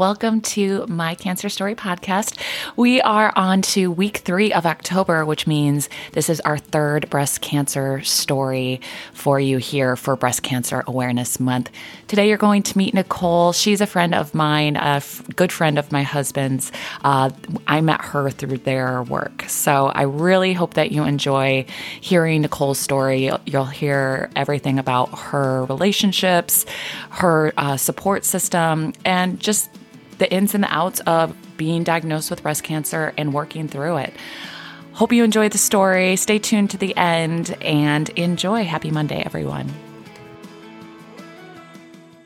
Welcome to my Cancer Story podcast. We are on to week three of October, which means this is our third breast cancer story for you here for Breast Cancer Awareness Month. Today, you're going to meet Nicole. She's a friend of mine, a f- good friend of my husband's. Uh, I met her through their work. So I really hope that you enjoy hearing Nicole's story. You'll hear everything about her relationships, her uh, support system, and just the ins and the outs of being diagnosed with breast cancer and working through it. Hope you enjoyed the story. Stay tuned to the end and enjoy. Happy Monday, everyone.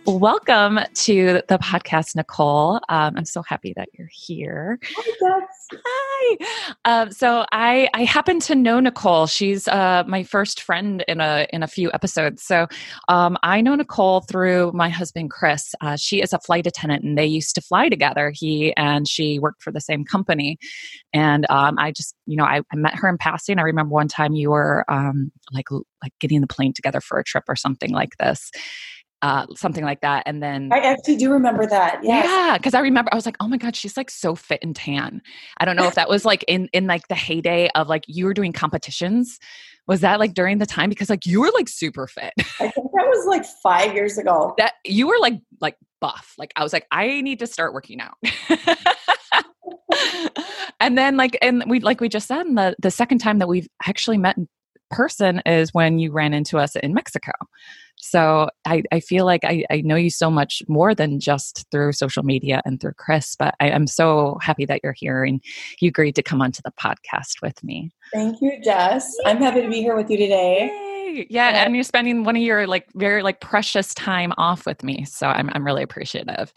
Welcome to the podcast, Nicole. Um, I'm so happy that you're here. Hi, Hi. Um, so I I happen to know Nicole. She's uh, my first friend in a in a few episodes. So um, I know Nicole through my husband Chris. Uh, she is a flight attendant, and they used to fly together. He and she worked for the same company, and um, I just you know I, I, met her in passing. I remember one time you were um, like like getting the plane together for a trip or something like this uh, something like that. And then I actually do remember that. Yes. Yeah, because I remember I was like, oh my god, she's like so fit and tan. I don't know if that was like in in like the heyday of like you were doing competitions. Was that like during the time because like you were like super fit? I think that was like five years ago. That you were like like buff. Like I was like, I need to start working out. and then like and we like we just said the the second time that we've actually met in person is when you ran into us in Mexico. So I, I feel like I, I know you so much more than just through social media and through Chris, but I, am so happy that you're here and you agreed to come onto the podcast with me. Thank you, Jess. Yay. I'm happy to be here with you today. Yay. Yeah, and, and you're spending one of your like very like precious time off with me. So I'm I'm really appreciative.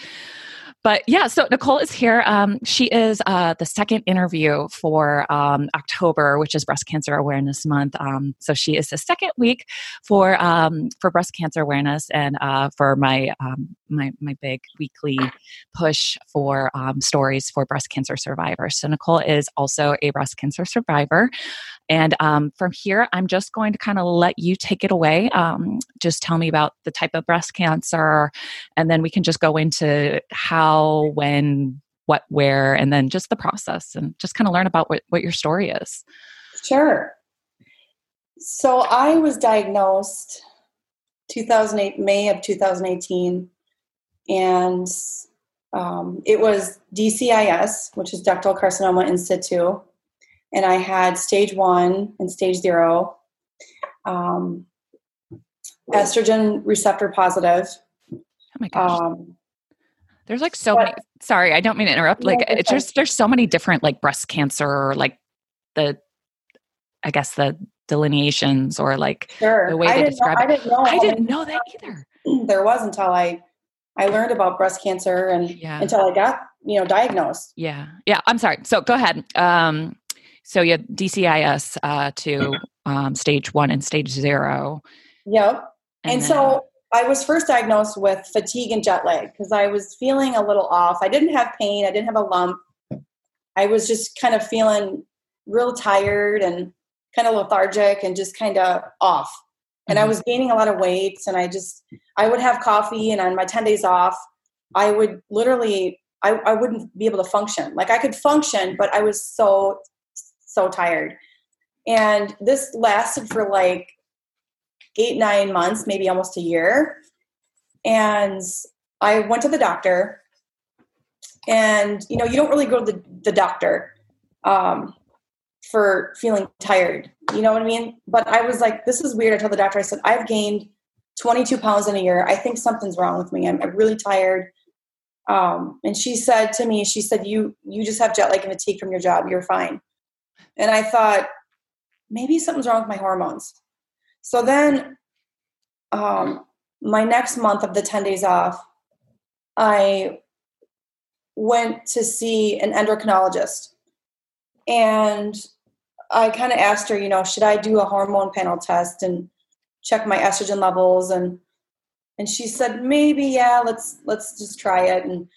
But yeah, so Nicole is here. Um, she is uh, the second interview for um, October, which is Breast Cancer Awareness Month. Um, so she is the second week for um, for breast cancer awareness and uh, for my um, my my big weekly push for um, stories for breast cancer survivors. So Nicole is also a breast cancer survivor. And um, from here, I'm just going to kind of let you take it away. Um, just tell me about the type of breast cancer, and then we can just go into how, when, what, where, and then just the process and just kind of learn about what, what your story is. Sure. So I was diagnosed 2008, May of 2018, and um, it was DCIS, which is ductal carcinoma in situ and I had stage one and stage zero, um, estrogen receptor positive. Oh my gosh. Um, there's like so but, many. Sorry, I don't mean to interrupt. Like, it's just there's so many different like breast cancer, like the, I guess the delineations or like sure. the way I they describe know, it. I didn't know. I didn't know that either. There was until I I learned about breast cancer and yeah. until I got you know diagnosed. Yeah, yeah. I'm sorry. So go ahead. Um, so you had DCIS uh, to um, stage one and stage zero. Yep. And, and so I was first diagnosed with fatigue and jet lag because I was feeling a little off. I didn't have pain, I didn't have a lump. I was just kind of feeling real tired and kind of lethargic and just kind of off. And mm-hmm. I was gaining a lot of weight and I just I would have coffee and on my 10 days off, I would literally I, I wouldn't be able to function. Like I could function, but I was so so tired. And this lasted for like eight, nine months, maybe almost a year. And I went to the doctor. And, you know, you don't really go to the, the doctor um, for feeling tired. You know what I mean? But I was like, this is weird. I told the doctor, I said, I've gained 22 pounds in a year. I think something's wrong with me. I'm, really tired. Um, and she said to me, she said, you, you just have jet lag and fatigue from your job. You're fine. And I thought, maybe something's wrong with my hormones. So then, um, my next month of the 10 days off, I went to see an endocrinologist. And I kind of asked her, you know, should I do a hormone panel test and check my estrogen levels? And and she said, maybe, yeah, let's let's just try it. And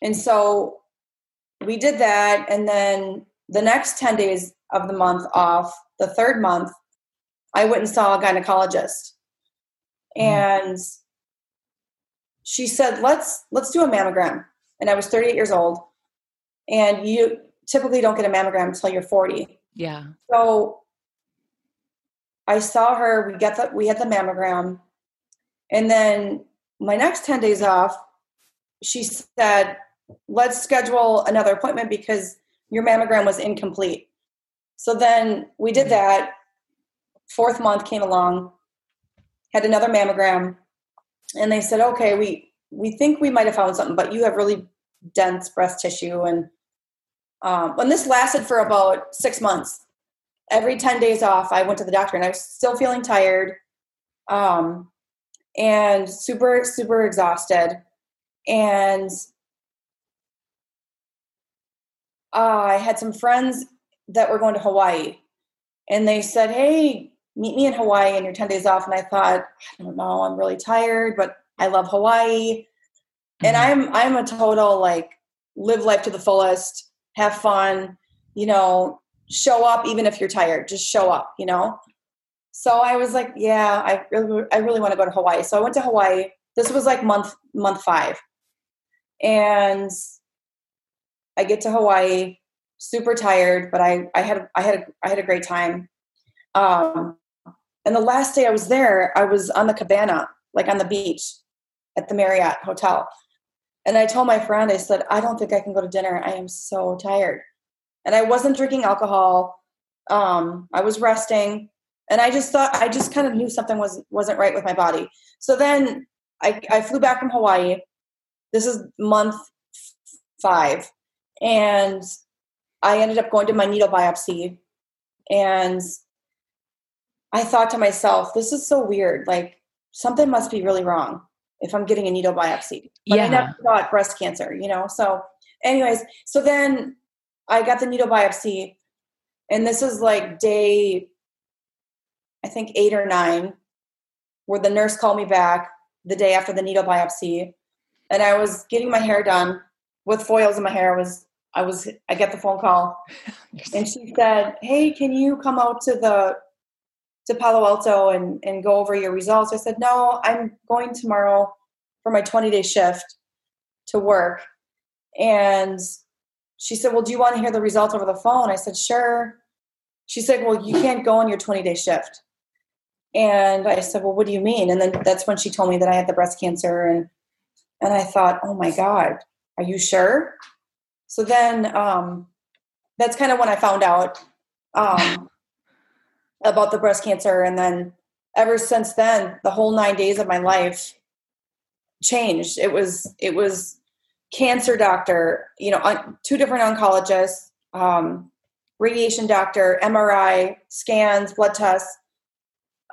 and so we did that. And then the next 10 days of the month off, the third month, I went and saw a gynecologist. Mm-hmm. And she said, "Let's let's do a mammogram." And I was 38 years old, and you typically don't get a mammogram until you're 40. Yeah. So I saw her. We get the we had the mammogram, and then my next 10 days off, she said, "Let's schedule another appointment because your mammogram was incomplete." So then we did that. Fourth month came along, had another mammogram, and they said, "Okay, we we think we might have found something, but you have really dense breast tissue." And um, and this lasted for about six months. Every ten days off, I went to the doctor, and I was still feeling tired, um, and super super exhausted, and uh, I had some friends that were going to Hawaii. And they said, Hey, meet me in Hawaii and you're 10 days off. And I thought, I don't know, I'm really tired, but I love Hawaii. Mm-hmm. And I'm I'm a total like live life to the fullest, have fun, you know, show up even if you're tired, just show up, you know. So I was like, yeah, I really I really want to go to Hawaii. So I went to Hawaii. This was like month month 5. And I get to Hawaii super tired, but I, I had, I had, a, I had a great time. Um, and the last day I was there, I was on the cabana, like on the beach at the Marriott Hotel. And I told my friend, I said, I don't think I can go to dinner. I am so tired. And I wasn't drinking alcohol. Um, I was resting. And I just thought, I just kind of knew something was, wasn't right with my body. So then I, I flew back from Hawaii. This is month five. And I ended up going to my needle biopsy and I thought to myself, this is so weird. Like something must be really wrong if I'm getting a needle biopsy. But yeah. I never thought breast cancer, you know? So anyways, so then I got the needle biopsy and this is like day, I think eight or nine, where the nurse called me back the day after the needle biopsy. And I was getting my hair done with foils in my hair. I was I was I get the phone call and she said, Hey, can you come out to the to Palo Alto and, and go over your results? I said, No, I'm going tomorrow for my 20 day shift to work. And she said, Well, do you want to hear the results over the phone? I said, Sure. She said, Well, you can't go on your 20 day shift. And I said, Well, what do you mean? And then that's when she told me that I had the breast cancer and and I thought, Oh my God, are you sure? So then um, that's kind of when I found out um, about the breast cancer. And then ever since then, the whole nine days of my life changed. It was, it was cancer doctor, you know, two different oncologists, um, radiation doctor, MRI, scans, blood tests.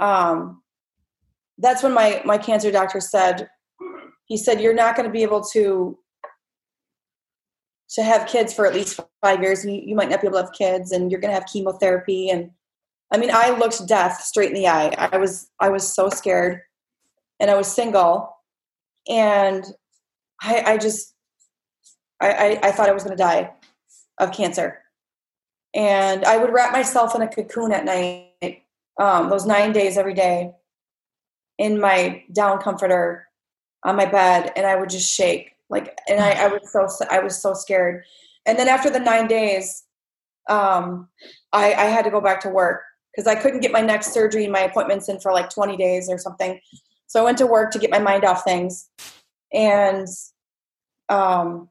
Um, that's when my, my cancer doctor said, he said, you're not going to be able to to have kids for at least five years you, you might not be able to have kids and you're going to have chemotherapy and i mean i looked death straight in the eye. I was i was so scared and i was single and i i just i i, I thought i was going to die of cancer. And i would wrap myself in a cocoon at night um, those nine days every day in my down comforter on my bed and i would just shake like and I, I was so i was so scared. And then after the nine days um i i had to go back to work because i couldn't get my next surgery and my appointments in for like 20 days or something. So i went to work to get my mind off things. And um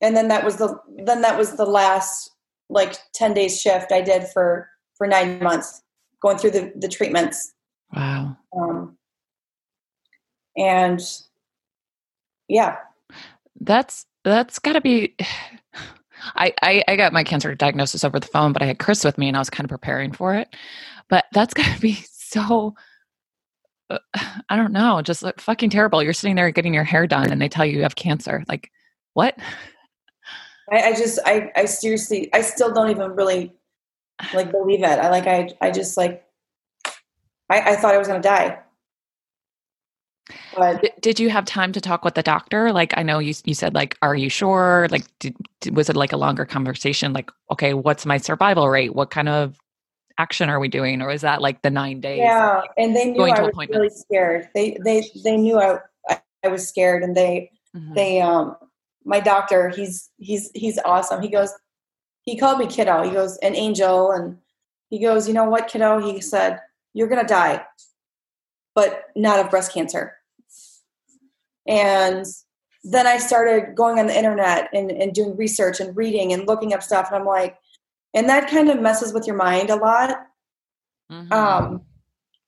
and then that was the then that was the last like 10 days shift i did for for nine months going through the the treatments. Wow. Um and yeah that's that's got to be. I, I, I got my cancer diagnosis over the phone, but I had Chris with me, and I was kind of preparing for it. But that's got to be so. Uh, I don't know, just like fucking terrible. You're sitting there getting your hair done, and they tell you you have cancer. Like, what? I, I just, I, I seriously, I still don't even really like believe it. I like, I, I just like, I, I thought I was gonna die. But did you have time to talk with the doctor? Like, I know you you said like, are you sure? Like, did, was it like a longer conversation? Like, okay, what's my survival rate? What kind of action are we doing? Or is that like the nine days? Yeah, and they knew I was really scared. They they they knew I I was scared, and they mm-hmm. they um my doctor he's he's he's awesome. He goes he called me kiddo. He goes an angel, and he goes you know what kiddo? He said you're gonna die, but not of breast cancer. And then I started going on the internet and, and doing research and reading and looking up stuff, and I'm like, and that kind of messes with your mind a lot. Mm-hmm. Um,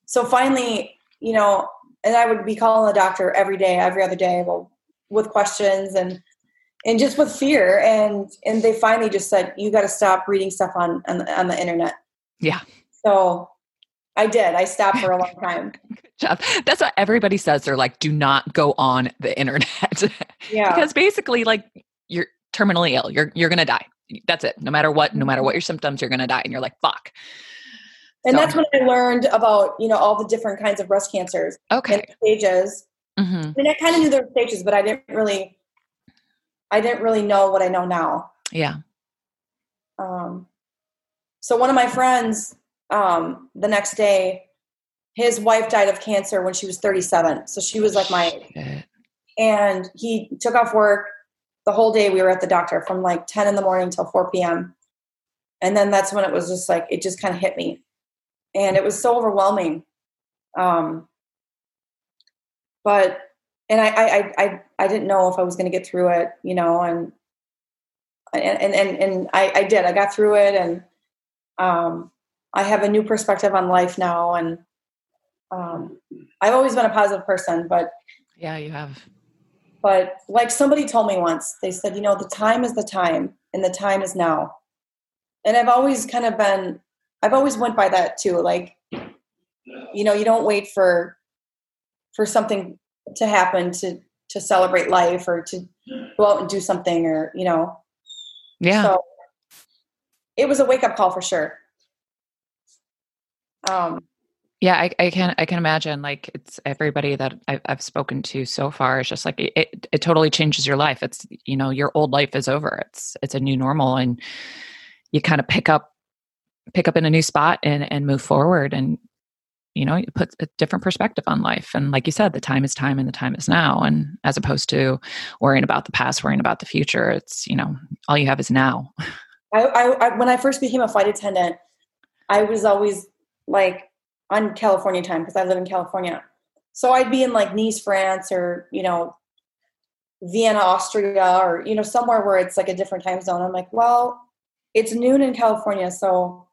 so finally, you know, and I would be calling the doctor every day, every other day, well, with questions and and just with fear, and and they finally just said, you got to stop reading stuff on on the, on the internet. Yeah. So I did. I stopped for a long time. Good job. That's what everybody says. They're like, do not go on the internet. Yeah. because basically, like, you're terminally ill. You're you're gonna die. That's it. No matter what, no matter what your symptoms, you're gonna die. And you're like, fuck. And so. that's when I learned about, you know, all the different kinds of breast cancers. Okay. stages. Mm-hmm. I mean, I kind of knew there were stages, but I didn't really, I didn't really know what I know now. Yeah. Um, so one of my friends, um, the next day, his wife died of cancer when she was 37. So she was like my age. And he took off work the whole day. We were at the doctor from like 10 in the morning till 4 p.m. And then that's when it was just like, it just kind of hit me and it was so overwhelming. Um, but and I, I I I didn't know if I was going to get through it, you know, and and and and I, I did. I got through it, and um, I have a new perspective on life now, and um, I've always been a positive person, but yeah, you have. But like somebody told me once, they said, you know, the time is the time, and the time is now. And I've always kind of been I've always went by that too. Like, you know, you don't wait for for something to happen to to celebrate life or to go out and do something or you know. Yeah. So it was a wake up call for sure. Um. Yeah, I, I can I can imagine. Like it's everybody that I've, I've spoken to so far. is just like it, it, it totally changes your life. It's you know your old life is over. It's it's a new normal, and you kind of pick up pick up in a new spot and and move forward and you know it puts a different perspective on life and like you said the time is time and the time is now and as opposed to worrying about the past worrying about the future it's you know all you have is now I, I, I when i first became a flight attendant i was always like on california time because i live in california so i'd be in like nice france or you know vienna austria or you know somewhere where it's like a different time zone i'm like well it's noon in california so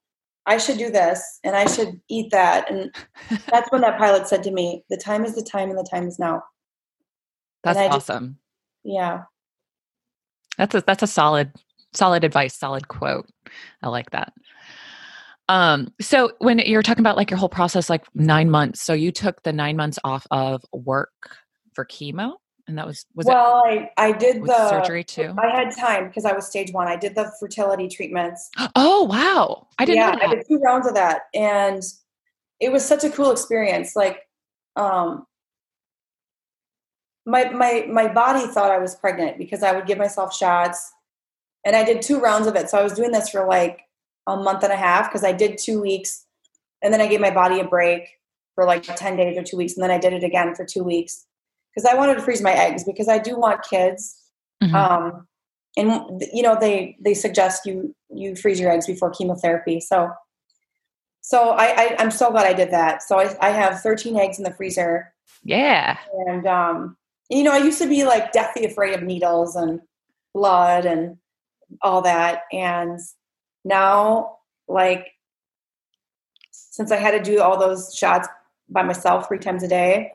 I should do this and I should eat that. And that's when that pilot said to me, the time is the time and the time is now. That's awesome. Just, yeah. That's a that's a solid solid advice, solid quote. I like that. Um, so when you're talking about like your whole process, like nine months, so you took the nine months off of work for chemo? and that was was it well it, i i did the surgery too? I had time because i was stage one. I did the fertility treatments. Oh wow. I didn't yeah i did two rounds of that and it was such a cool experience like um my my my body thought i was pregnant because i would give myself shots and i did two rounds of it. So i was doing this for like a month and a half because i did two weeks and then i gave my body a break for like 10 days or two weeks and then i did it again for two weeks because I wanted to freeze my eggs because I do want kids. Mm-hmm. Um, and you know they they suggest you you freeze your eggs before chemotherapy. So so I, I am so glad I did that. So I I have 13 eggs in the freezer. Yeah. And um, you know I used to be like deathly afraid of needles and blood and all that, and now like since I had to do all those shots by myself three times a day,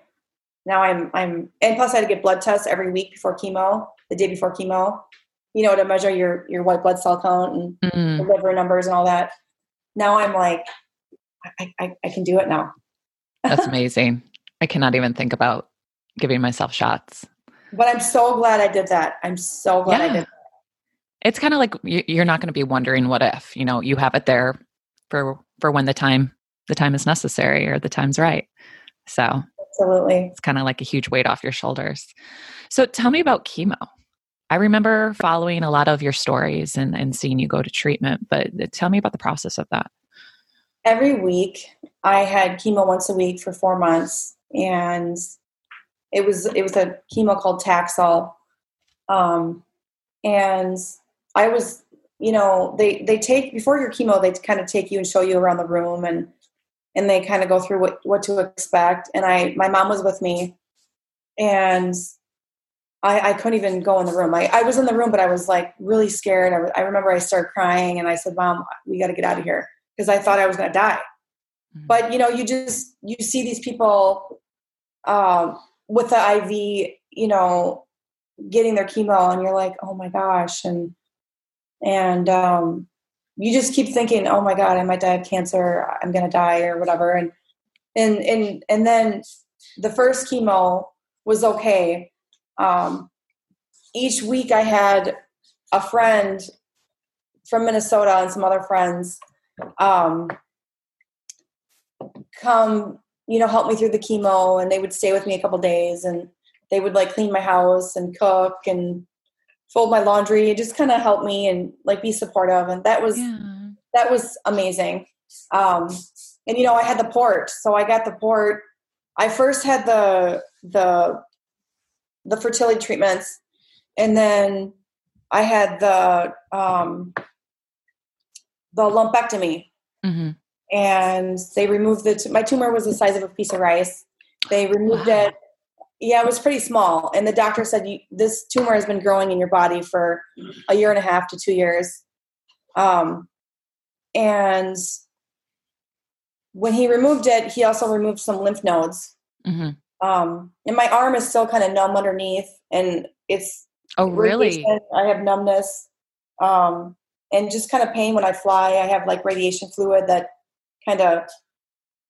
now I'm I'm and plus I had to get blood tests every week before chemo, the day before chemo, you know, to measure your your white blood cell count and mm. liver numbers and all that. Now I'm like, I, I, I can do it now. That's amazing. I cannot even think about giving myself shots. But I'm so glad I did that. I'm so glad yeah. I did that. It's kind of like you're not going to be wondering what if, you know, you have it there for for when the time the time is necessary or the time's right. So Absolutely. It's kind of like a huge weight off your shoulders. So tell me about chemo. I remember following a lot of your stories and, and seeing you go to treatment, but tell me about the process of that. Every week, I had chemo once a week for four months, and It was it was a chemo called Taxol, um, and I was you know they they take before your chemo they kind of take you and show you around the room and and they kind of go through what what to expect. And I my mom was with me, and I, I couldn't even go in the room. I, I was in the room, but I was like really scared. I, I remember I started crying and I said, Mom, we got to get out of here because I thought I was going to die. Mm-hmm. But, you know, you just, you see these people um, with the IV, you know, getting their chemo and you're like, oh my gosh. And, and um, you just keep thinking, oh my God, I might die of cancer. I'm going to die or whatever. And, and, and, and then the first chemo was okay um, each week I had a friend from Minnesota and some other friends um, come, you know, help me through the chemo, and they would stay with me a couple days, and they would like clean my house and cook and fold my laundry, and just kind of help me and like be supportive, and that was yeah. that was amazing. Um, and you know, I had the port, so I got the port. I first had the the the fertility treatments, and then I had the um, the lumpectomy, mm-hmm. and they removed the. T- my tumor was the size of a piece of rice. They removed wow. it. Yeah, it was pretty small, and the doctor said this tumor has been growing in your body for a year and a half to two years. Um, and when he removed it, he also removed some lymph nodes. Mm-hmm. Um, and my arm is still kind of numb underneath, and it's oh really? I have numbness, um, and just kind of pain when I fly. I have like radiation fluid that kind of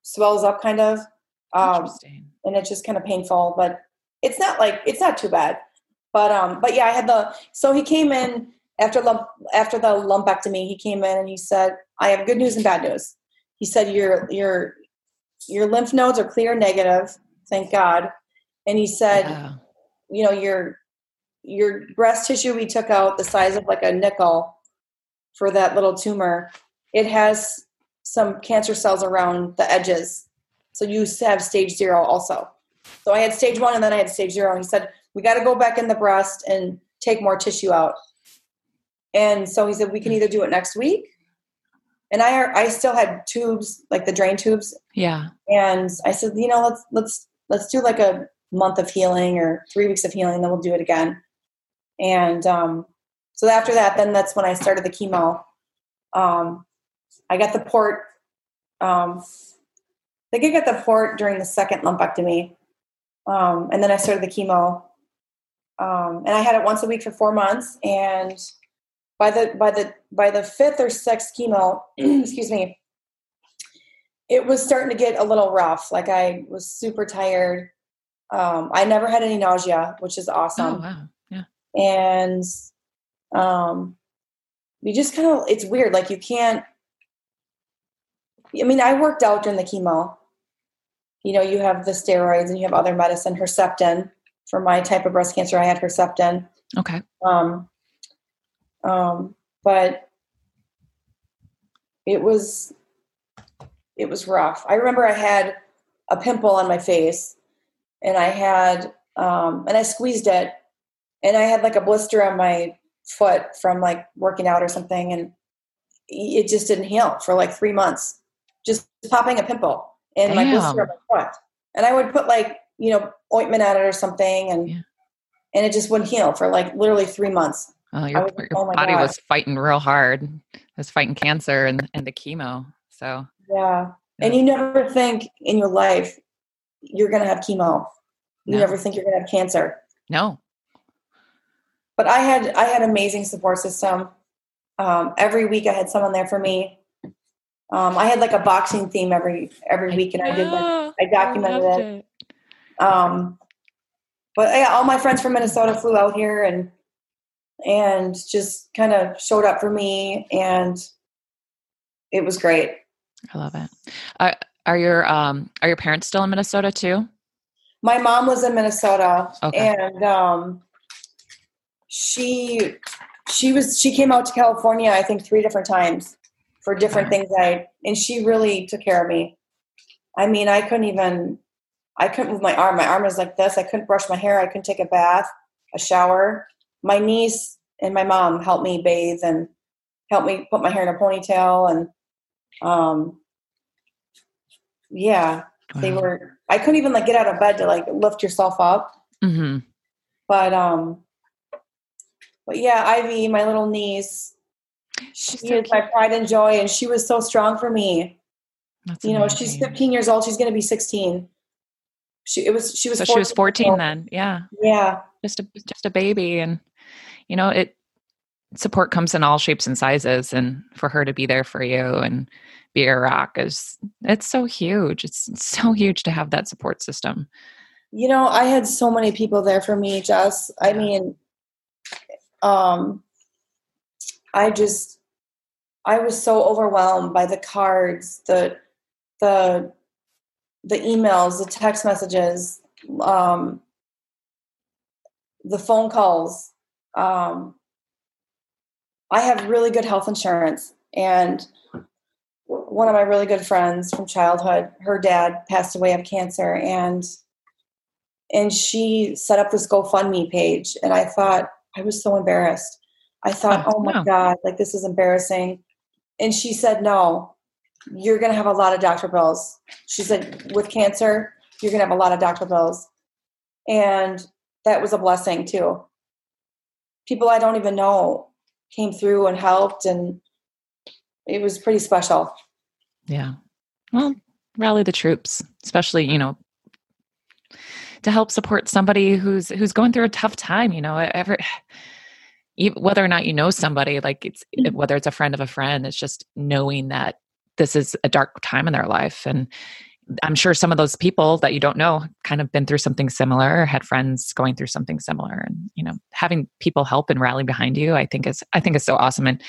swells up, kind of, um, and it's just kind of painful. But it's not like it's not too bad. But um, but yeah, I had the so he came in after lump after the lumpectomy. He came in and he said, "I have good news and bad news." He said, "Your your your lymph nodes are clear negative thank God. And he said, you know, your your breast tissue we took out the size of like a nickel for that little tumor. It has some cancer cells around the edges. So you have stage zero also. So I had stage one and then I had stage zero. And he said, we got to go back in the breast and take more tissue out. And so he said, we can either do it next week. And I, I still had tubes, like the drain tubes. Yeah. And I said, you know, let's, let's let's do like a month of healing or three weeks of healing, then we'll do it again. And um, so after that, then that's when I started the chemo. Um, I got the port. Um, I think I got the port during the second lumpectomy, um, and then I started the chemo. Um, and I had it once a week for four months. And by the by the by the fifth or sixth chemo, excuse me, it was starting to get a little rough. Like I was super tired. Um, I never had any nausea, which is awesome. Oh, wow. Yeah. And um, you just kind of, it's weird. Like you can't, I mean, I worked out during the chemo. You know, you have the steroids and you have other medicine, Herceptin. For my type of breast cancer, I had Herceptin. Okay. Um, um, but it was it was rough. I remember I had a pimple on my face and I had um, and I squeezed it and I had like a blister on my foot from like working out or something and it just didn't heal for like three months. Just popping a pimple in my blister on my foot. And I would put like, you know, ointment on it or something and yeah. and it just wouldn't heal for like literally three months. Oh, your, was, your oh body God. was fighting real hard. It was fighting cancer and, and the chemo. So yeah. And you never think in your life you're going to have chemo. You no. never think you're going to have cancer. No. But I had I had amazing support system. Um, every week I had someone there for me. Um, I had like a boxing theme every every week, and I did like I documented I it. it. Um, but yeah, all my friends from Minnesota flew out here and and just kind of showed up for me, and it was great. I love it. Uh, are your um are your parents still in Minnesota too? My mom was in Minnesota, okay. and um, she she was she came out to California. I think three different times for different things. I and she really took care of me. I mean, I couldn't even I couldn't move my arm. My arm was like this. I couldn't brush my hair. I couldn't take a bath, a shower. My niece and my mom helped me bathe and helped me put my hair in a ponytail. And um, yeah, wow. they were. I couldn't even like get out of bed to like lift yourself up. Mm-hmm. But um, but yeah, Ivy, my little niece, She's she so is my pride and joy, and she was so strong for me. That's you know, she's 15 years old. She's going to be 16. She it was she was. So she was 14 then. Yeah. Yeah. Just a just a baby, and you know it. Support comes in all shapes and sizes, and for her to be there for you and be a rock is it's so huge. It's so huge to have that support system. You know, I had so many people there for me, Jess. I mean, um, I just I was so overwhelmed by the cards, the the the emails, the text messages, um, the phone calls. Um, I have really good health insurance, and one of my really good friends from childhood, her dad passed away of cancer, and and she set up this GoFundMe page, and I thought I was so embarrassed. I thought, oh, oh my god, like this is embarrassing, and she said, no, you're going to have a lot of doctor bills. She said, with cancer, you're going to have a lot of doctor bills. And that was a blessing too. People I don't even know came through and helped, and it was pretty special. Yeah. Well, rally the troops, especially, you know, to help support somebody who's who's going through a tough time, you know, ever whether or not you know somebody like it's mm-hmm. whether it's a friend of a friend it's just knowing that this is a dark time in their life and i'm sure some of those people that you don't know kind of been through something similar or had friends going through something similar and you know having people help and rally behind you i think is i think is so awesome and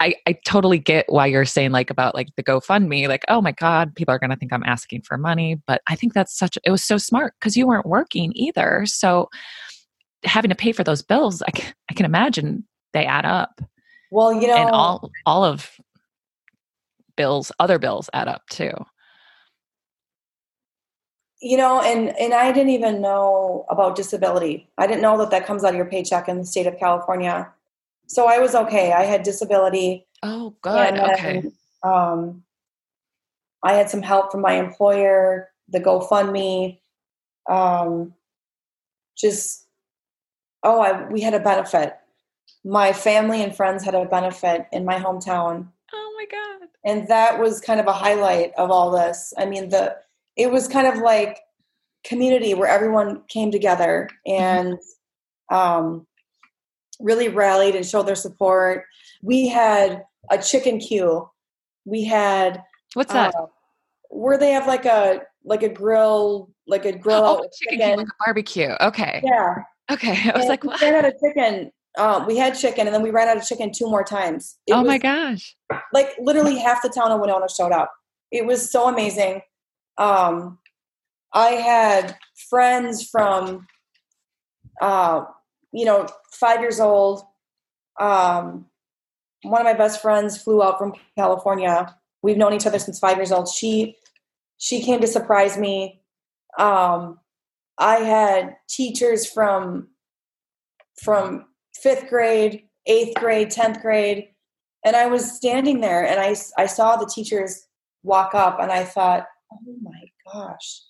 i i totally get why you're saying like about like the gofundme like oh my god people are going to think i'm asking for money but i think that's such it was so smart because you weren't working either so having to pay for those bills i can, I can imagine they add up. Well you know and all all of bills other bills add up too. You know and and i didn't even know about disability. I didn't know that that comes out of your paycheck in the state of california. So i was okay. I had disability. Oh good. Okay. um i had some help from my employer the gofundme um just oh i we had a benefit. My family and friends had a benefit in my hometown. Oh my god. And that was kind of a highlight of all this. I mean the it was kind of like community where everyone came together mm-hmm. and um, really rallied and showed their support. We had a chicken queue. We had what's that? uh, where they have like a like a grill like a grill oh, chicken, chicken. Queue, like a barbecue. Okay. Yeah okay i was and like what? we ran out of chicken um, we had chicken and then we ran out of chicken two more times. It oh my gosh. Like literally half the town of Winona showed up. It was so amazing. Um, I had friends from, uh, you know, five years old. Um, one of my best friends flew out from California. We've known each other since five years old. She she came to surprise me. Um, I had teachers from from fifth grade, eighth grade, 10th grade. And I was standing there and I, I saw the teachers walk up and I thought, oh my gosh.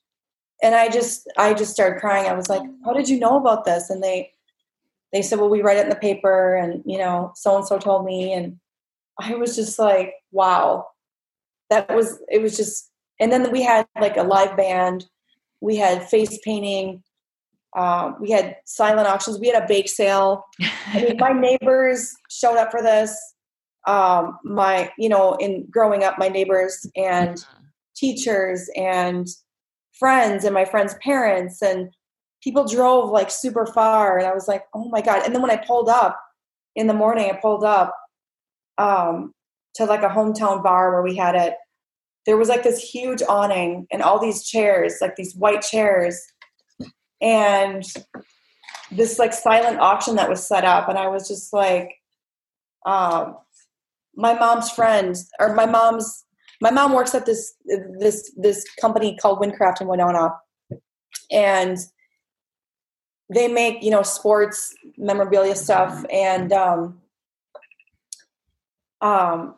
And I just, I just started crying. I was like, how did you know about this? And they, they said, well, we write it in the paper and, you know, so-and-so told me. And I was just like, wow, that was, it was just, and then we had like a live band. We had face painting. Um, we had silent auctions. We had a bake sale. I mean, my neighbors showed up for this. Um, my, you know, in growing up, my neighbors and mm-hmm. teachers and friends and my friends' parents and people drove like super far. And I was like, oh my God. And then when I pulled up in the morning, I pulled up um, to like a hometown bar where we had it. There was like this huge awning and all these chairs, like these white chairs. And this like silent auction that was set up and i was just like um, my mom's friend or my mom's my mom works at this this this company called WinCraft in winona. And they make you know sports memorabilia stuff and um, um,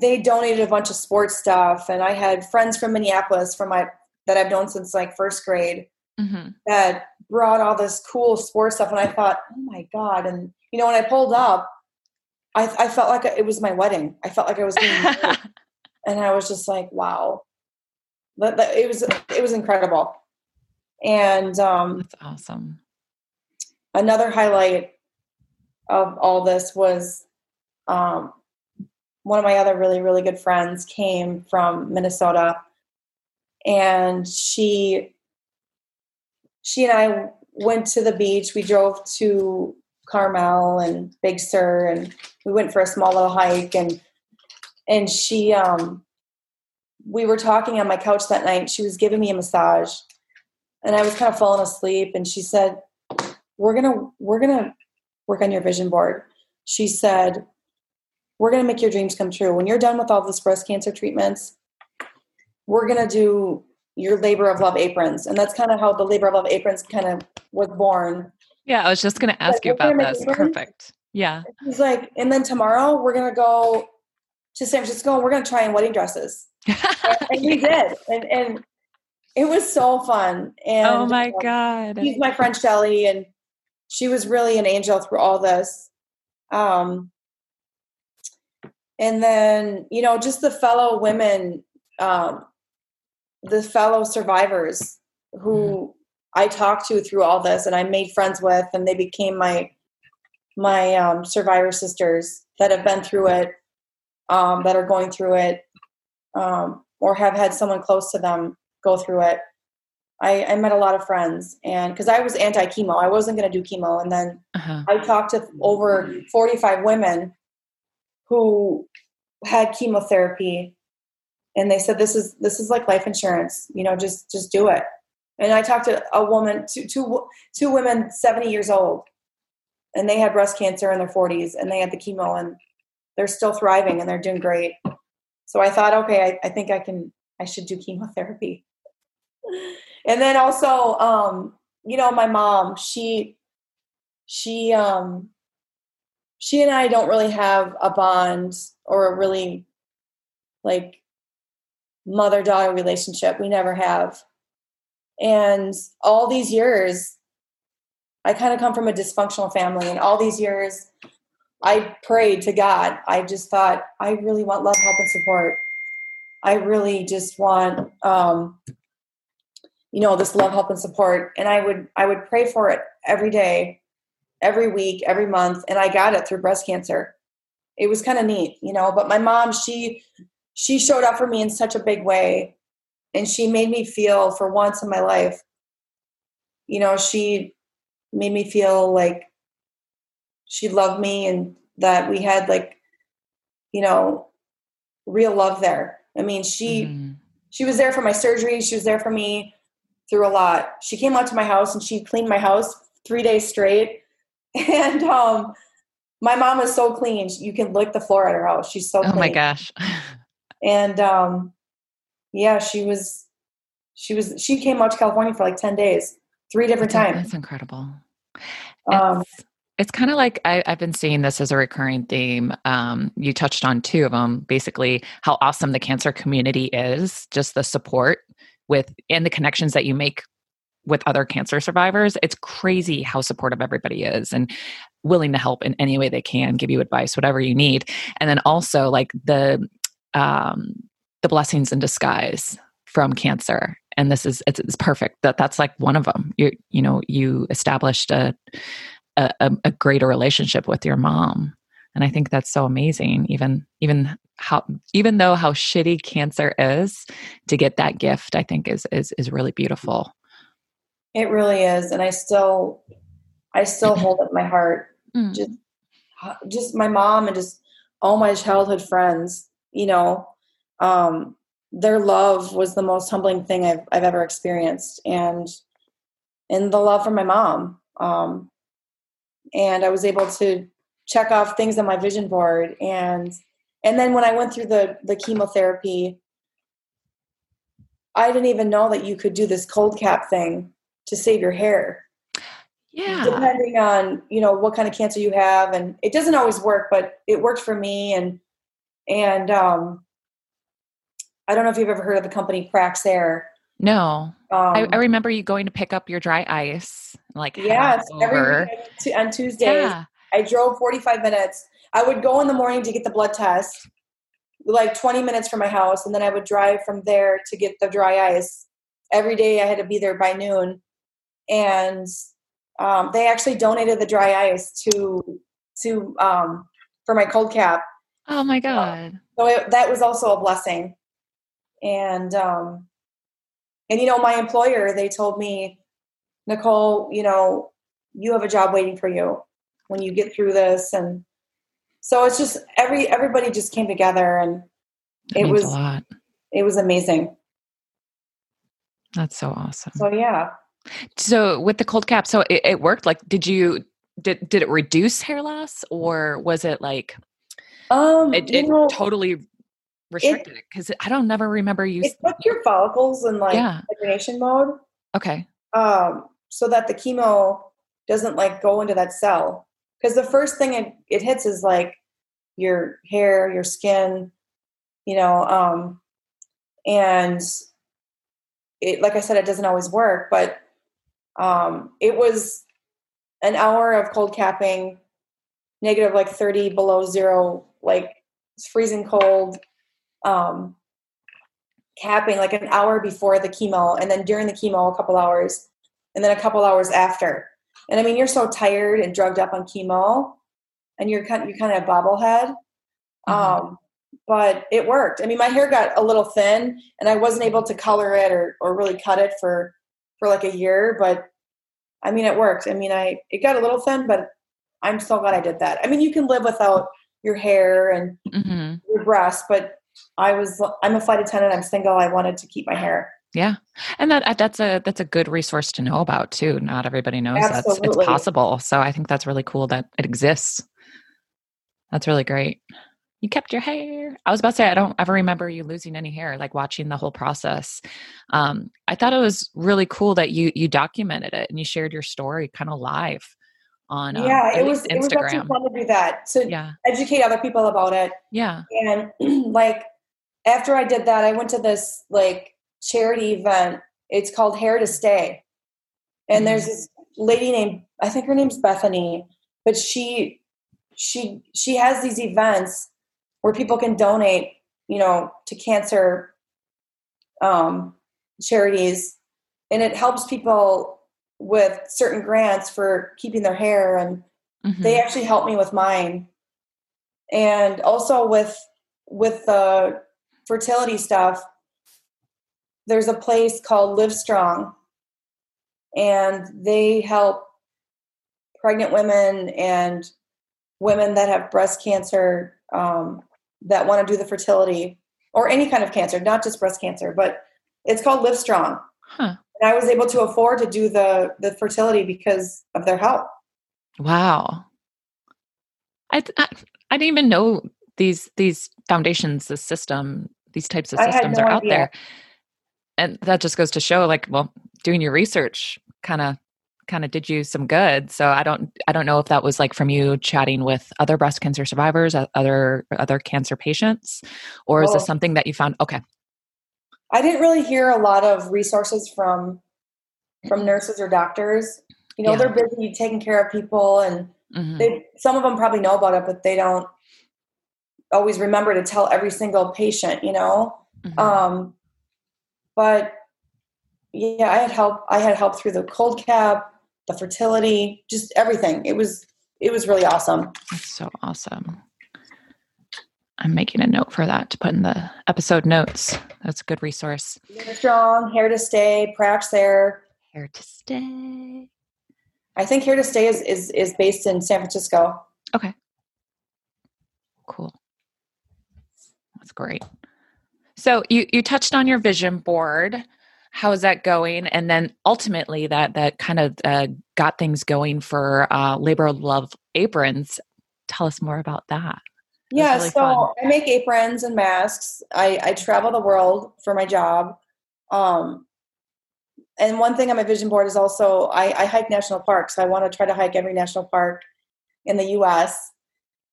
they donated a bunch of sports stuff and i had friends from minneapolis from my that i've known since like first grade mm-hmm. that brought all this cool sports stuff and i thought oh my god and you know when i pulled up i, I felt like it was my wedding. I felt like i was being and i was just like wow. But, but it was it was incredible. And um that's awesome. another highlight of all this was um, one of my other really really good friends came from minnesota. And she she and i went to the beach. We drove to carmel and big sur and we went for a small little hike. And and she um we were talking on my couch that night she was giving me a massage. And i was kind of falling asleep and she said we're gonna we're gonna work on your vision board. She said we're gonna make your dreams come true. When you're done with all this breast cancer treatments we're gonna do your labor of love aprons. And that's kind of how the labor of love aprons kind of was born. Yeah i was just gonna ask like, you about this. perfect. Yeah. He's like and then tomorrow we're gonna go to san francisco and we're gonna try in wedding dresses. And, and we did. And and it was so fun. And oh my um, god. he's my friend shelly and she was really an angel through all this. Um, and then, you know, just the fellow women, um, the fellow survivors who mm-hmm. I talked to through all this and I made friends with, and they became my my um, survivor sisters that have been through it, um, that are going through it, um, or have had someone close to them go through it. I, I met a lot of friends and because I was anti chemo, I wasn't going to do chemo. And then uh-huh. I talked to over 45 women who had chemotherapy and they said, this is, this is like life insurance, you know, just, just do it. And I talked to a woman, two, two, two women, 70 years old, and they had breast cancer in their 40s and they had the chemo and they're still thriving and they're doing great. So I thought, okay, I, I think I can, I should do chemotherapy and then also um you know my mom she she um she and i don't really have a bond or a really like mother daughter relationship. We never have. And all these years i kind of come from a dysfunctional family and all these years i prayed to god. I just thought i really want love help and support. I really just want um, you know this love help and support. And i would i would pray for it every day every week every month and i got it through breast cancer it was kind of neat you know but my mom she she showed up for me in such a big way and she made me feel for once in my life you know she made me feel like she loved me and that we had like you know real love there i mean she mm. she was there for my surgery she was there for me through a lot. She came out to my house and she cleaned my house three days straight. And um, my mom is so clean. You can lick the floor at her house. She's so clean. Oh my gosh. and um, yeah, she was, she was, she came out to California for like 10 days, three different times. That's incredible. Um, it's, it's kind of like I, have been seeing this as a recurring theme. Um, you touched on two of them, basically how awesome the cancer community is, just the support with and the connections that you make with other cancer survivors it's crazy how supportive everybody is and willing to help in any way they can give you advice whatever you need. And then also like the um the blessings in disguise from cancer. And this is it's, it's perfect that that's like one of them. You you know you established a, a a greater relationship with your mom. And i think that's so amazing even even how even though how shitty cancer is to get that gift i think is is is really beautiful it really is and i still i still hold it in my heart. Mm. just just my mom and just all my childhood friends you know? Um their love was the most humbling thing i've i've ever experienced and and the love from my mom um and i was able to check off things on my vision board and and then when i went through the the chemotherapy i didn't even know that you could do this cold cap thing to save your hair. Yeah. Depending on, you know, what kind of cancer you have. And it doesn't always work, but it worked for me. And, and, um, I don't know if you've ever heard of the company Praxair. No. Um, I, I, remember you going to pick up your dry ice, like yes, every week on Tuesdays. Yeah. I drove 45 minutes. I would go in the morning to get the blood test, like 20 minutes from my house, and then I would drive from there to get the dry ice. Every day I had to be there by noon, and um, they actually donated the dry ice to to um, for my cold cap. Oh my god! so it, that was also a blessing, and um, and you know, my employer, they told me, Nicole, you know, you have a job waiting for you when you get through this. And so it's just every everybody just came together and that it was a lot. It was amazing. That's so awesome. So yeah. So with the cold cap, so it, it worked. Like, did you did did it reduce hair loss, or was it like um it, it know, totally restricted it because I don't never remember you. It put your follicles in like yeah. hibernation mode. Okay. Um, so that the chemo doesn't like go into that cell because the first thing it, it hits is like your hair, your skin, you know, um, and it like I said, it doesn't always work, but um, it was an hour of cold capping, negative like 30 below zero, like it's freezing cold. Um, capping like an hour before the chemo and then during the chemo a couple hours and then a couple hours after. And i mean you're so tired and drugged up on chemo and you're kind of, you're kind of a bobblehead. Mm-hmm. um, but it worked. I mean my hair got a little thin and i wasn't able to color it or, or really cut it for for like a year but i mean it worked i mean i it got a little thin but i'm so glad i did that i mean you can live without your hair and mm-hmm. your breasts but I was I'm a flight attendant. I'm single. I wanted to keep my hair. Yeah, and that that's a that's a good resource to know about too. Not everybody knows that it's possible. So I think that's really cool that it exists. That's really great. You kept your hair. I was about to say I don't ever remember you losing any hair. Like watching the whole process. Um, I thought it was really cool that you you documented it and you shared your story kind of live on um, yeah it was Instagram. it was actually fun to do that to yeah. educate other people about it yeah and like after i did that i went to this like charity event it's called hair to stay and mm-hmm. there's this lady named i think her name's bethany but she she she has these events where people can donate you know to cancer um charities and it helps people with certain grants for keeping their hair and mm-hmm. they actually helped me with mine and also with with the fertility stuff there's a place called Livestrong and they help pregnant women and women that have breast cancer um, that want to do the fertility or any kind of cancer not just breast cancer but it's called Livestrong huh. And I was able to afford to do the the fertility because of their help. Wow. I, I, I didn't even know these these foundations, the system, these types of systems no are out there. And that just goes to show like, well, doing your research kind of kind of did you some good. So I don't I don't know if that was like from you chatting with other breast cancer survivors, other other cancer patients, or is this something that you found okay, I didn't really hear a lot of resources from from mm-hmm. nurses or doctors. You know, yeah. they're busy taking care of people, and mm-hmm. they some of them probably know about it, but they don't always remember to tell every single patient. You know, mm-hmm. um, but yeah, I had help. I had help through the cold cap, the fertility, just everything. It was it was really awesome. That's so awesome. I'm making a note for that to put in the episode notes. That's a good resource. Strong, Hair to Stay, Praxair. Hair to Stay. I think Hair to Stay is, is, is based in San Francisco. Okay. Cool. That's great. So you, you touched on your vision board. How is that going? And then ultimately that, that kind of uh, got things going for uh, Labor Love Aprons. Tell us more about that yeah really so fun. i make aprons and masks I, I travel the world for my job um, and one thing on my vision board is also I, I hike national parks. I want to try to hike every national park in the U.S.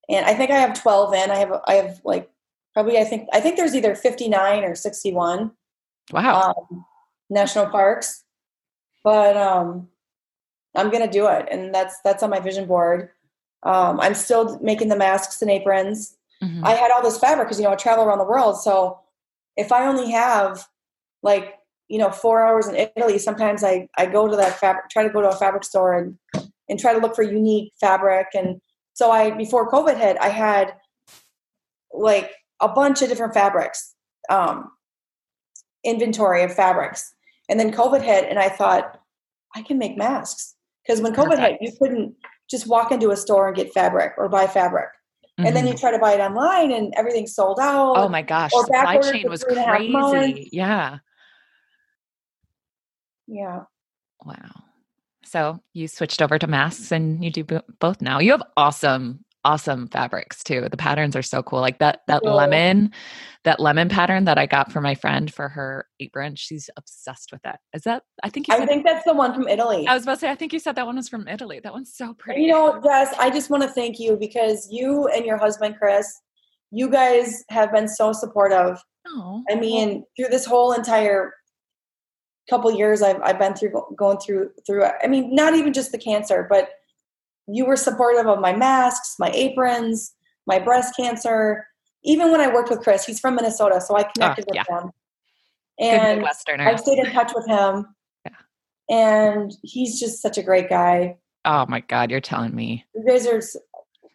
And I think I have 12 in. I have I have like probably I think I think there's either 59 or 61. Wow. Um, national parks, but um, I'm gonna do it, and that's that's on my vision board. Um, I'm still making the masks and aprons. Mm-hmm. I had all this fabric because you know I travel around the world, so if I only have like you know four hours in Italy, sometimes I I go to that fabric, try to go to a fabric store and and try to look for unique fabric. And so I before COVID hit, I had like a bunch of different fabrics, um, inventory of fabrics, and then COVID hit, and I thought I can make masks because when COVID hit, you couldn't just walk into a store and get fabric or buy fabric. Mm-hmm. And then you mm-hmm. try to buy it online and everything's sold out. Oh my gosh. Or supply chain was crazy. Yeah. Yeah. Wow. So you switched over to masks and you do both now. You have awesome awesome fabrics too. The patterns are so cool. Like that that cool. lemon, that lemon pattern that I got for my friend for her apron. She's obsessed with that. Is that I think you I think that's the one from Italy. I was about to say I think you said that one was from Italy. That one's so uh, pretty. You know, Jess, I just want to thank you because you and your husband Chris, you guys have been so supportive. Oh. I mean, through this whole entire couple years I've I've been through going through through I mean, not even just the cancer, but you were supportive of my masks, my aprons, my breast cancer. Even when I worked with Chris, he's from Minnesota, so I connected oh, yeah. with him. And I've stayed in touch with him. Yeah. And he's just such a great guy. Oh my God, you're telling me. You guys are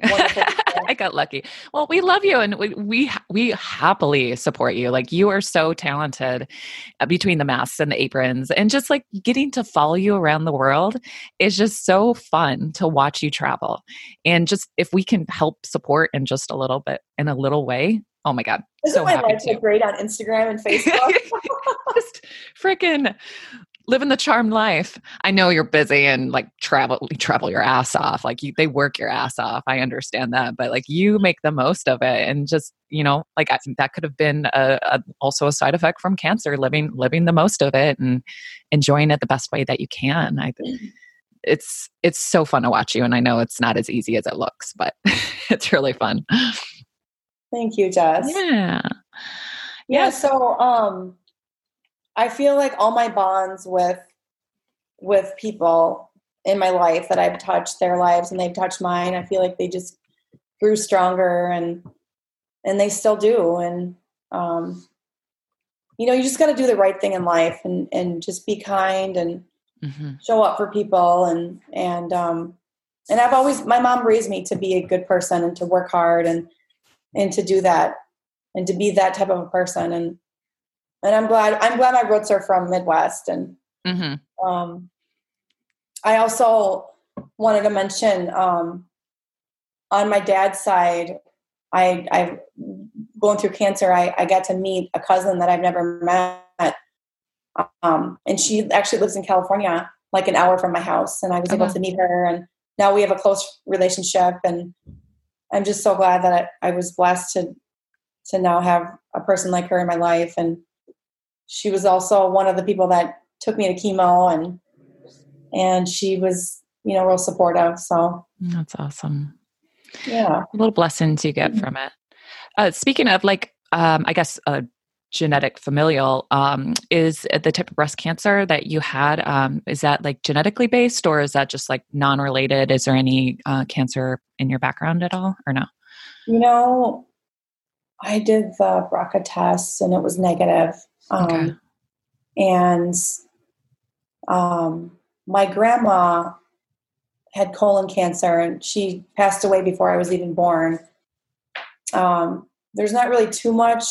I got lucky. Well, we love you and we, we we happily support you. Like you are so talented uh, between the masks and the aprons and just like getting to follow you around the world is just so fun to watch you travel. And just if we can help support in just a little bit in a little way, oh my god. Isn't so my life so great on Instagram and Facebook? just freaking living the charmed life. I know you're busy and like travel, you travel your ass off. Like you, they work your ass off. I understand that, but like you make the most of it, and just you know, like I think that could have been a, a, also a side effect from cancer. Living, living the most of it, and enjoying it the best way that you can. I. Think it's it's so fun to watch you, and I know it's not as easy as it looks, but it's really fun. Thank you, Jess. Yeah. Yeah. So, um, I feel like all my bonds with with people in my life that I've touched their lives and they've touched mine, I feel like they just grew stronger and and they still do. And um, you know, you just got to do the right thing in life and and just be kind and mm-hmm. show up for people and and um, and I've always my mom raised me to be a good person and to work hard and and to do that and to be that type of a person and and I'm glad I'm glad my roots are from Midwest. And mm-hmm. um, I also wanted to mention um, on my dad's side, I I going through cancer. I, I got to meet a cousin that I've never met, um, and she actually lives in California, like an hour from my house. And I was able uh-huh. to meet her, and now we have a close relationship. And I'm just so glad that I, I was blessed to to now have a person like her in my life and she was also one of the people that took me to chemo and and she was you know real supportive so. That's awesome. Yeah. Little blessings you get mm-hmm. from it. Uh, speaking of like um, i guess uh, genetic familial um, is the type of breast cancer that you had um, is that like genetically based or is that just like non-related? Is there any uh, cancer in your background at all or no? You know i did the BRCA test and it was negative okay. And um, my grandma had colon cancer and she passed away before I was even born. Um, there's not really too much.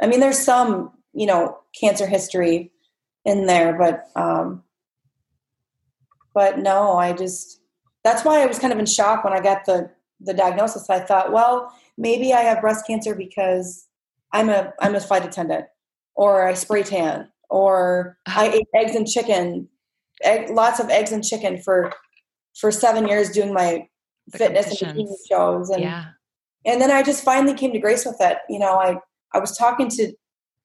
I mean, there's some, you know, cancer history in there, but um, but no, I just that's why I was kind of in shock when I got the the diagnosis. I thought, well, maybe I have breast cancer because I'm a I'm a flight attendant, or I spray tan, or I ate eggs and chicken, egg, lots of eggs and chicken for for seven years doing my the fitness and bikini shows, and yeah. and then I just finally came to grace with it. You know, I I was talking to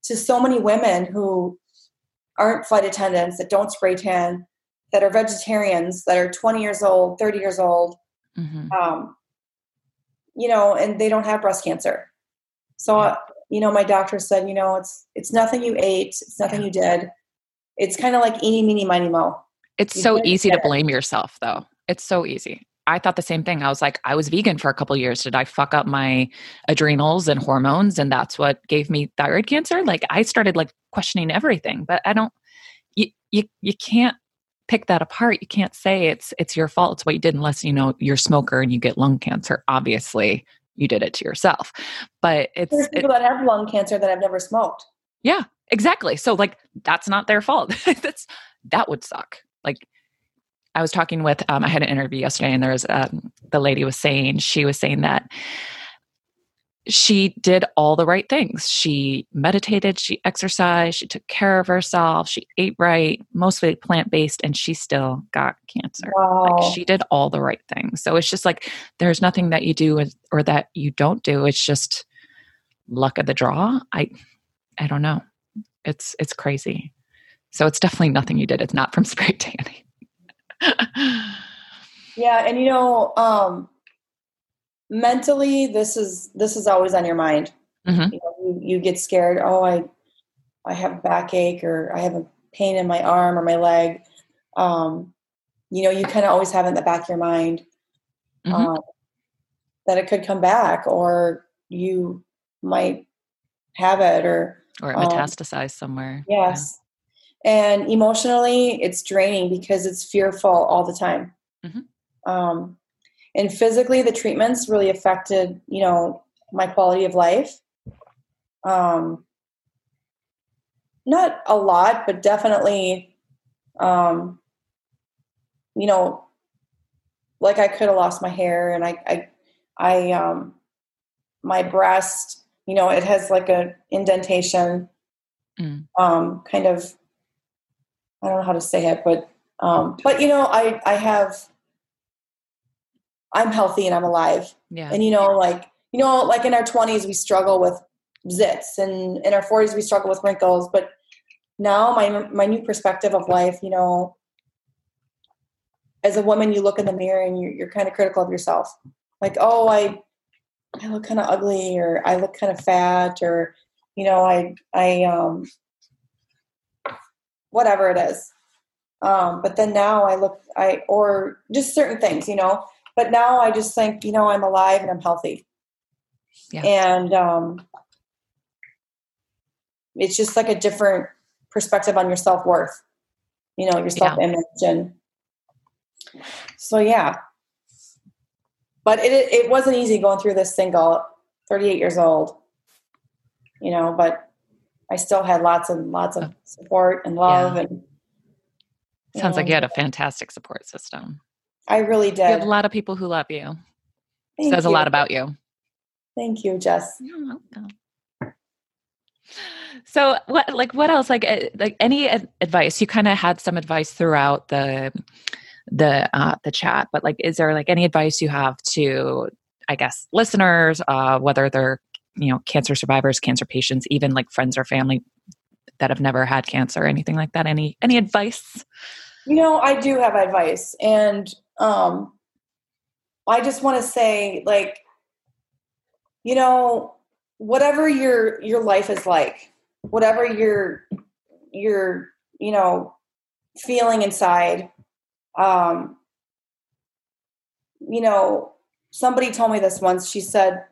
to so many women who aren't flight attendants, that don't spray tan, that are vegetarians, that are 20 years old, 30 years old, mm-hmm. um, you know, and they don't have breast cancer. So, uh, you know, my doctor said, you know, it's it's nothing you ate, it's nothing yeah. you did. It's kind of like eeny, meeny, miny, mo. It's you so easy to blame yourself, though. It's so easy. I thought the same thing. I was like, I was vegan for a couple years. Did I fuck up my adrenals and hormones, and that's what gave me thyroid cancer? Like, I started like questioning everything. But I don't. You you you can't pick that apart. You can't say it's it's your fault. It's what you did unless you know you're a smoker and you get lung cancer. Obviously, you did it to yourself. But it's There's people it, that have lung cancer that have never smoked. Yeah, exactly. So like that's not their fault. that's that would suck. Like I was talking with um, I had an interview yesterday, and there was um, the lady was saying she was saying that she did all the right things. She meditated, she exercised, she took care of herself, she ate right, mostly plant based, and she still got cancer. Wow. Like she did all the right things. So it's just like there's nothing that you do or that you don't do. It's just luck of the draw. I I don't know. It's it's crazy. So it's definitely nothing you did. It's not from spray tanning. yeah, and you know, um, mentally this is this is always on your mind mm-hmm. you, know, you, you, get scared oh i i have backache or i have a pain in my arm or my leg um, you know you kind of always have it in the back of your mind mm-hmm. um, that it could come back or you might have it or or um, metastasize somewhere yes yeah. and emotionally it's draining because it's fearful all the time mm-hmm. um, and physically the treatments really affected you know my quality of life um not a lot but definitely um you know like i could have lost my hair and i i i um my breast you know it has like a indentation mm. um kind of i don't know how to say it but um but you know i i have I'm healthy and I'm alive. Yeah. And you know, like you know, like in our 20s we struggle with zits, and in our 40s we struggle with wrinkles. But now my my new perspective of life, you know, as a woman, you look in the mirror and you're, you're kind of critical of yourself. Like, oh, I I look kind of ugly, or I look kind of fat, or you know, I I um whatever it is. Um, but then now I look, I or just certain things, you know. But now I just think, you know, I'm alive and I'm healthy. Yeah. And um, it's just like a different perspective on your self worth, you know, your self image. Yeah. And so, yeah. But it, it wasn't easy going through this single, 38 years old, you know, but I still had lots and lots of support and love. Yeah. And sounds know, like you had a fantastic support system. I really did. You have a lot of people who love you. Thank Says you. a lot about you. Thank you, Jess. You're welcome. So what like what else like eh, like any advice you kind of had some advice throughout the the uh the chat but like is there like any advice you have to I guess listeners uh whether they're you know cancer survivors cancer patients even like friends or family that have never had cancer or anything like that any any advice you know I do have advice and um, I just want to say, like, you know, whatever your your life is like, whatever your your you know feeling inside, um, you know, somebody told me this once. She said,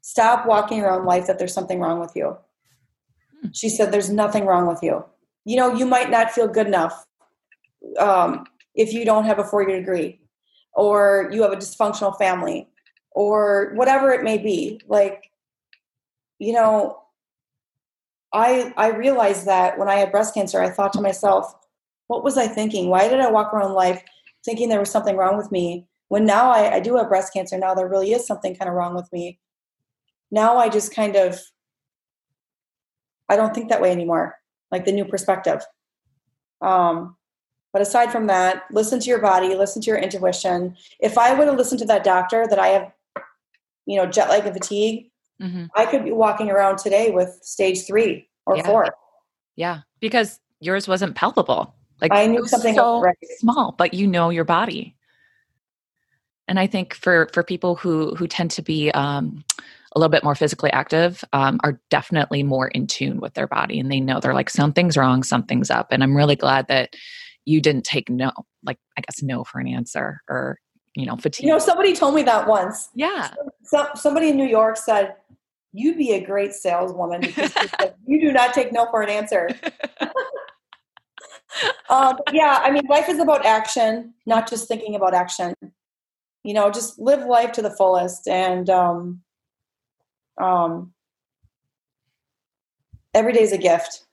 "Stop walking around life that there's something wrong with you." Hmm. She said, "There's nothing wrong with you. You know, you might not feel good enough." Um, if you don't have a four year degree or you have a dysfunctional family or whatever it may be like you know i i realized that when i had breast cancer i thought to myself what was i thinking? Why did i walk around life thinking there was something wrong with me when now I, I do have breast cancer now there really is something kind of wrong with me? Now i just kind of i don't think that way anymore like the new perspective. Um but aside from that, listen to your body, listen to your intuition. If I would have listened to that doctor that I have, you know, jet lag and fatigue, mm-hmm. I could be walking around today with stage three or yeah. four. Yeah. Because yours wasn't palpable. Like I knew something so right. small, but you know your body. And I think for for people who who tend to be um, a little bit more physically active um, are definitely more in tune with their body, and they know they're like something's wrong, something's up. And I'm really glad that you didn't take no, like I guess no for an answer, or you know fatigue. You know, somebody told me that once. Yeah, so, somebody in New York said you'd be a great saleswoman because you do not take no for an answer. um, yeah, I mean, life is about action, not just thinking about action. You know, just live life to the fullest, and um, um, every day's a gift.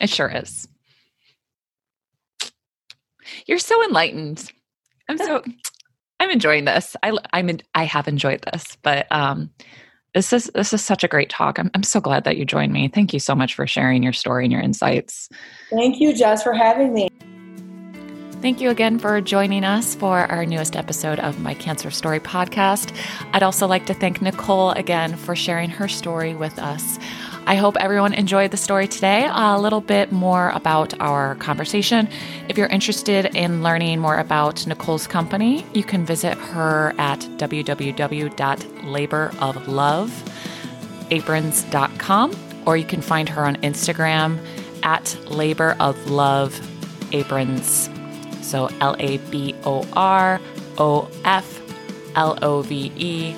It sure is. You're so enlightened. I'm so. I'm enjoying this. I I'm in, I have enjoyed this, but um, this is this is such a great talk. I'm I'm so glad that you joined me. Thank you so much for sharing your story and your insights. Thank you, Jess, for having me. Thank you again for joining us for our newest episode of my Cancer Story podcast. I'd also like to thank Nicole again for sharing her story with us. I hope everyone enjoyed the story today. A little bit more about our conversation. If you're interested in learning more about Nicole's company, you can visit her at www.laborofloveaprons.com or you can find her on Instagram at Labor of Love Aprons. So L A B O R O F L O V E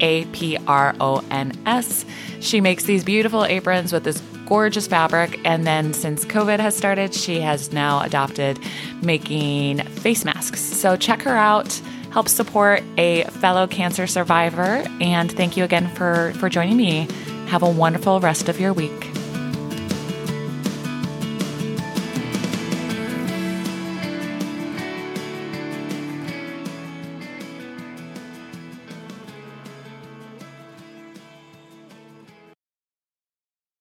A P R O N S. She makes these beautiful aprons with this gorgeous fabric. And then since COVID has started, she has now adopted making face masks. So check her out. Help support a fellow cancer survivor. And thank you again for, for joining me. Have a wonderful rest of your week.